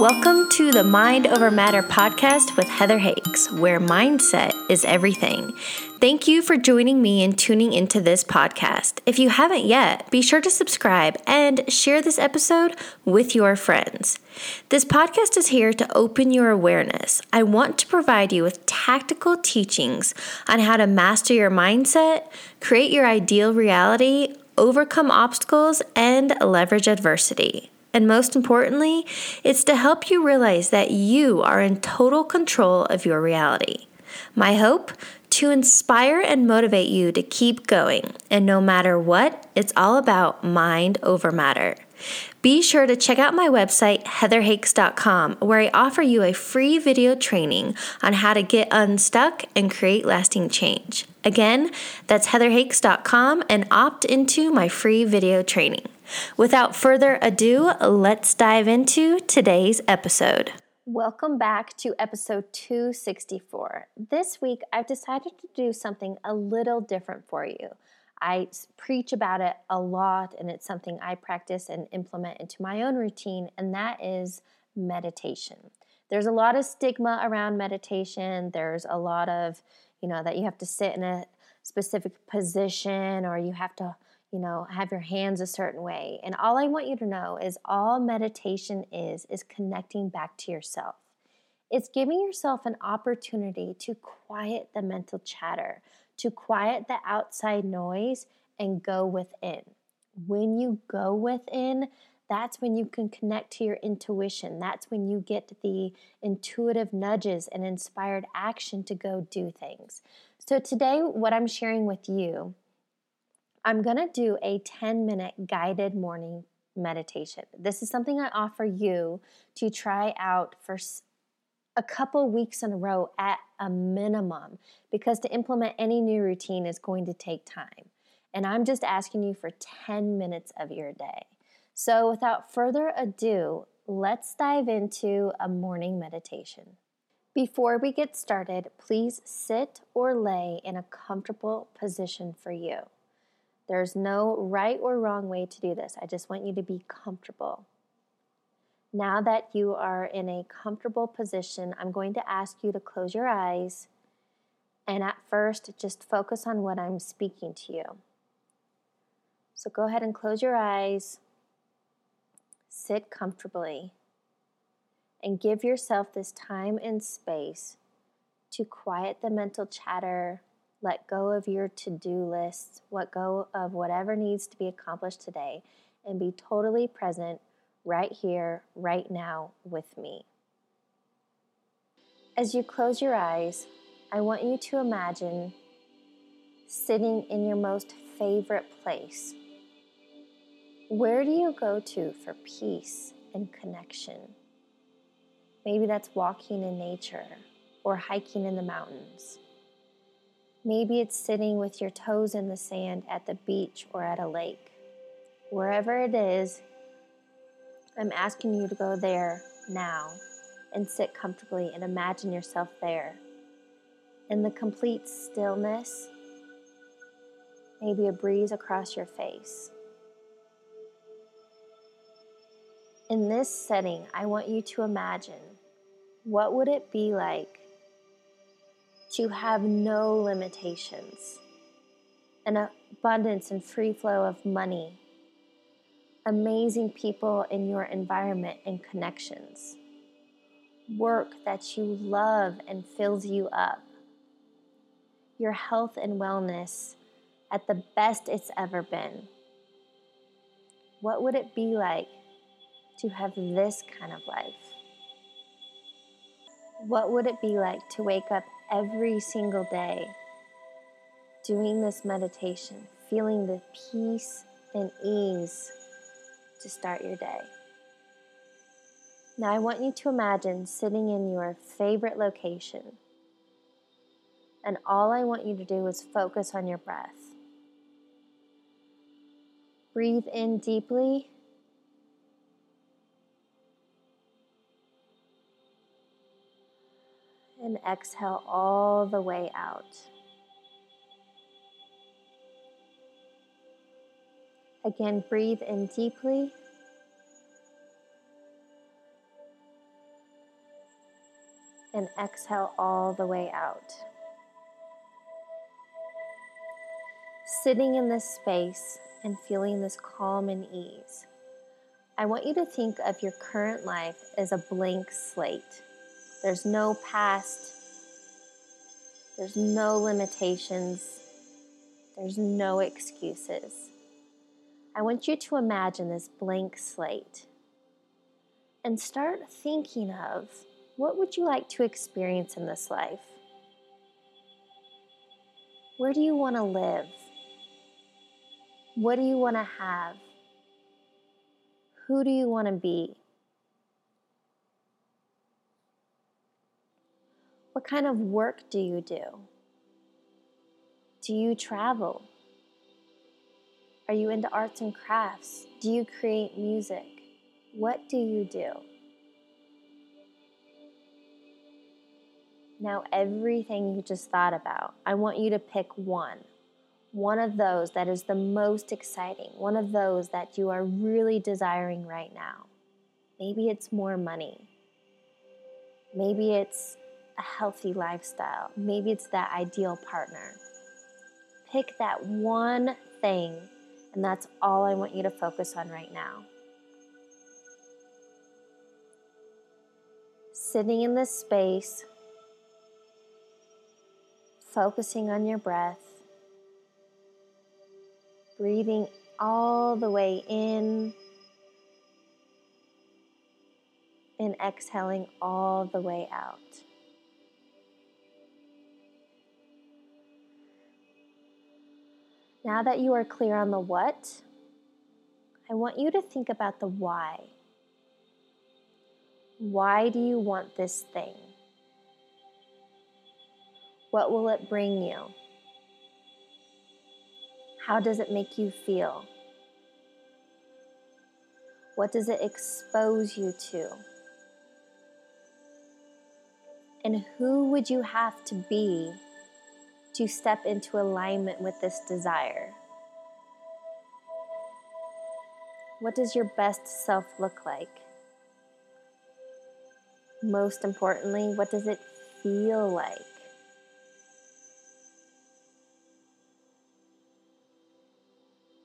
Welcome to the Mind Over Matter podcast with Heather Hakes, where mindset is everything. Thank you for joining me and tuning into this podcast. If you haven't yet, be sure to subscribe and share this episode with your friends. This podcast is here to open your awareness. I want to provide you with tactical teachings on how to master your mindset, create your ideal reality, overcome obstacles, and leverage adversity. And most importantly, it's to help you realize that you are in total control of your reality. My hope? To inspire and motivate you to keep going. And no matter what, it's all about mind over matter. Be sure to check out my website, heatherhakes.com, where I offer you a free video training on how to get unstuck and create lasting change. Again, that's heatherhakes.com and opt into my free video training. Without further ado, let's dive into today's episode. Welcome back to episode 264. This week, I've decided to do something a little different for you. I preach about it a lot, and it's something I practice and implement into my own routine, and that is meditation. There's a lot of stigma around meditation. There's a lot of, you know, that you have to sit in a specific position or you have to you know, have your hands a certain way. And all I want you to know is all meditation is is connecting back to yourself. It's giving yourself an opportunity to quiet the mental chatter, to quiet the outside noise and go within. When you go within, that's when you can connect to your intuition. That's when you get the intuitive nudges and inspired action to go do things. So, today, what I'm sharing with you I'm going to do a 10 minute guided morning meditation. This is something I offer you to try out for a couple weeks in a row at a minimum because to implement any new routine is going to take time. And I'm just asking you for 10 minutes of your day. So, without further ado, let's dive into a morning meditation. Before we get started, please sit or lay in a comfortable position for you. There's no right or wrong way to do this. I just want you to be comfortable. Now that you are in a comfortable position, I'm going to ask you to close your eyes and at first just focus on what I'm speaking to you. So go ahead and close your eyes, sit comfortably, and give yourself this time and space to quiet the mental chatter let go of your to do lists, let go of whatever needs to be accomplished today, and be totally present right here, right now with me. As you close your eyes, I want you to imagine sitting in your most favorite place. Where do you go to for peace and connection? Maybe that's walking in nature or hiking in the mountains. Maybe it's sitting with your toes in the sand at the beach or at a lake. Wherever it is, I'm asking you to go there now and sit comfortably and imagine yourself there. In the complete stillness, maybe a breeze across your face. In this setting, I want you to imagine what would it be like to have no limitations, an abundance and free flow of money, amazing people in your environment and connections, work that you love and fills you up, your health and wellness at the best it's ever been. What would it be like to have this kind of life? What would it be like to wake up every single day doing this meditation, feeling the peace and ease to start your day? Now, I want you to imagine sitting in your favorite location, and all I want you to do is focus on your breath. Breathe in deeply and exhale all the way out. Again, breathe in deeply and exhale all the way out. Sitting in this space and feeling this calm and ease, I want you to think of your current life as a blank slate. There's no past, there's no limitations, there's no excuses. I want you to imagine this blank slate and start thinking of what would you like to experience in this life? Where do you want to live? What do you want to have? Who do you want to be? What kind of work do you do? Do you travel? Are you into arts and crafts? Do you create music? What do you do? Now, everything you just thought about, I want you to pick one. One of those that is the most exciting, one of those that you are really desiring right now. Maybe it's more money. Maybe it's a healthy lifestyle. Maybe it's that ideal partner. Pick that one thing, and that's all I want you to focus on right now. Sitting in this space, focusing on your breath, breathing all the way in and exhaling all the way out. Now that you are clear on the what, I want you to think about the why. Why do you want this thing? What will it bring you? How does it make you feel? What does it expose you to? And who would you have to be to step into alignment with this desire? What does your best self look like? Most importantly, what does it feel like?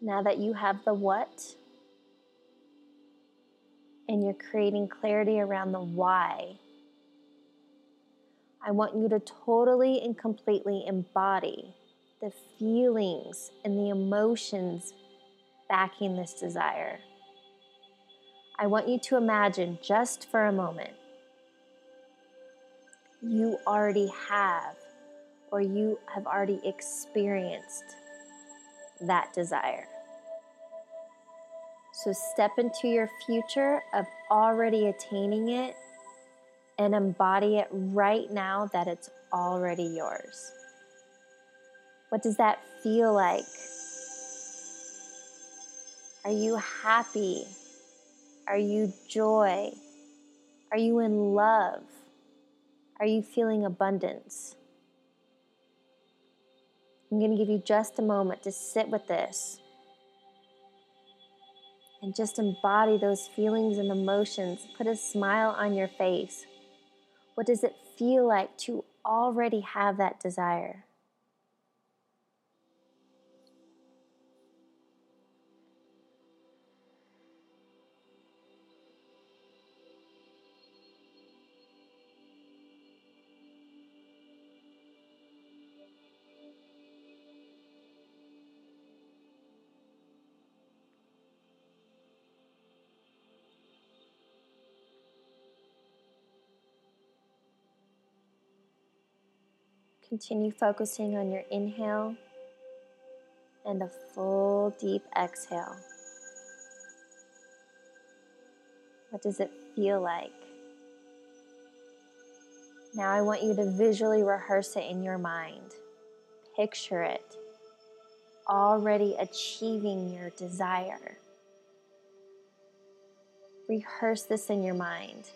Now that you have the what, and you're creating clarity around the why, I want you to totally and completely embody the feelings and the emotions backing this desire. I want you to imagine just for a moment you already have or you have already experienced that desire. So step into your future of already attaining it and embody it right now that it's already yours. What does that feel like? Are you happy? Are you joy? Are you in love? Are you feeling abundance? I'm going to give you just a moment to sit with this and just embody those feelings and emotions. Put a smile on your face. What does it feel like to already have that desire? Continue focusing on your inhale and a full deep exhale. What does it feel like? Now I want you to visually rehearse it in your mind. Picture it already achieving your desire. Rehearse this in your mind.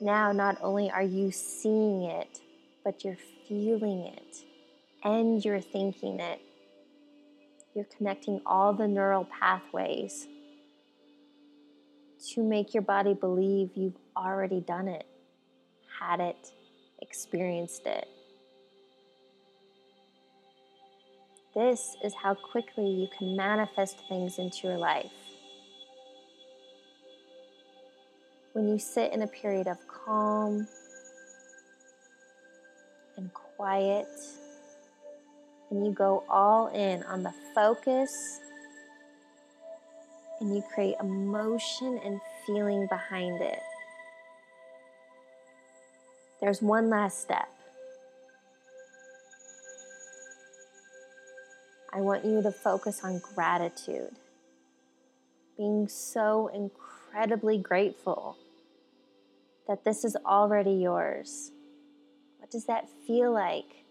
Now, not only are you seeing it, but you're feeling it and you're thinking it. You're connecting all the neural pathways to make your body believe you've already done it. had it, experienced it. This is how quickly you can manifest things into your life. When you sit in a period of calm quiet, and you go all in on the focus, and you create emotion and feeling behind it. There's one last step. I want you to focus on gratitude. Being so incredibly grateful that this is already yours. Does that feel like?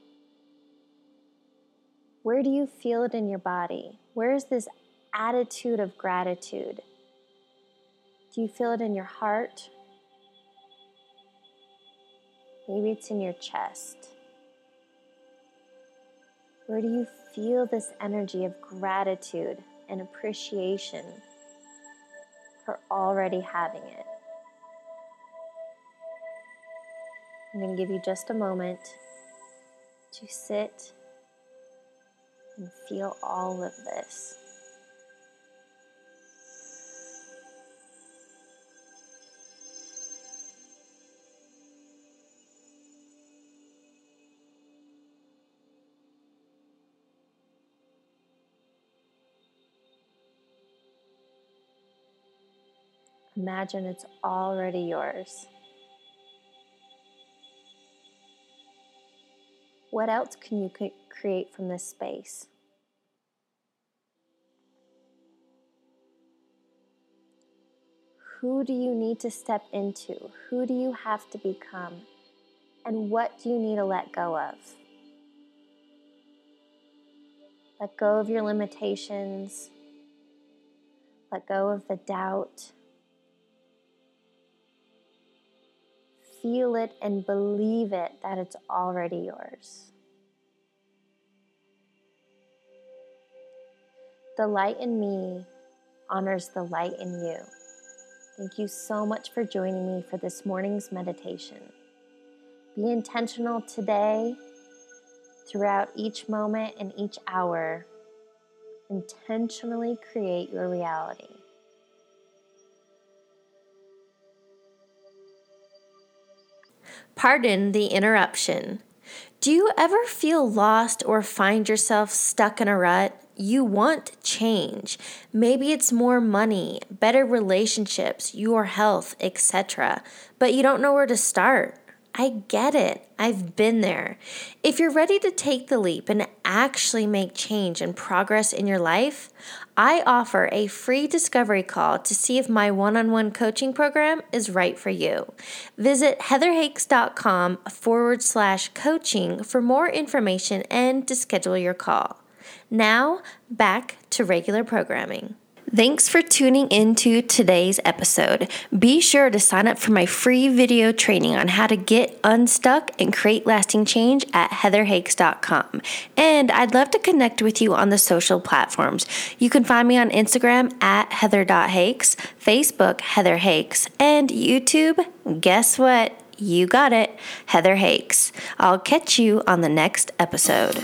Where do you feel it in your body? Where is this attitude of gratitude? Do you feel it in your heart? Maybe it's in your chest. Where do you feel this energy of gratitude and appreciation for already having it? I'm going to give you just a moment to sit and feel all of this. Imagine it's already yours. What else can you create from this space? Who do you need to step into? Who do you have to become? And what do you need to let go of? Let go of your limitations. Let go of the doubt. Feel it and believe it that it's already yours. The light in me honors the light in you. Thank you so much for joining me for this morning's meditation. Be intentional today, throughout each moment and each hour. Intentionally create your reality. Pardon the interruption. Do you ever feel lost or find yourself stuck in a rut? You want change. Maybe it's more money, better relationships, your health, etc., but you don't know where to start. I get it. I've been there. If you're ready to take the leap and actually make change and progress in your life, I offer a free discovery call to see if my one on one coaching program is right for you. Visit heatherhakes.com forward slash coaching for more information and to schedule your call. Now, back to regular programming. Thanks for tuning into today's episode. Be sure to sign up for my free video training on how to get unstuck and create lasting change at heatherhakes.com. And I'd love to connect with you on the social platforms. You can find me on Instagram at heather.hakes, Facebook Heather Hakes, and YouTube. Guess what? You got it, Heather Hakes. I'll catch you on the next episode.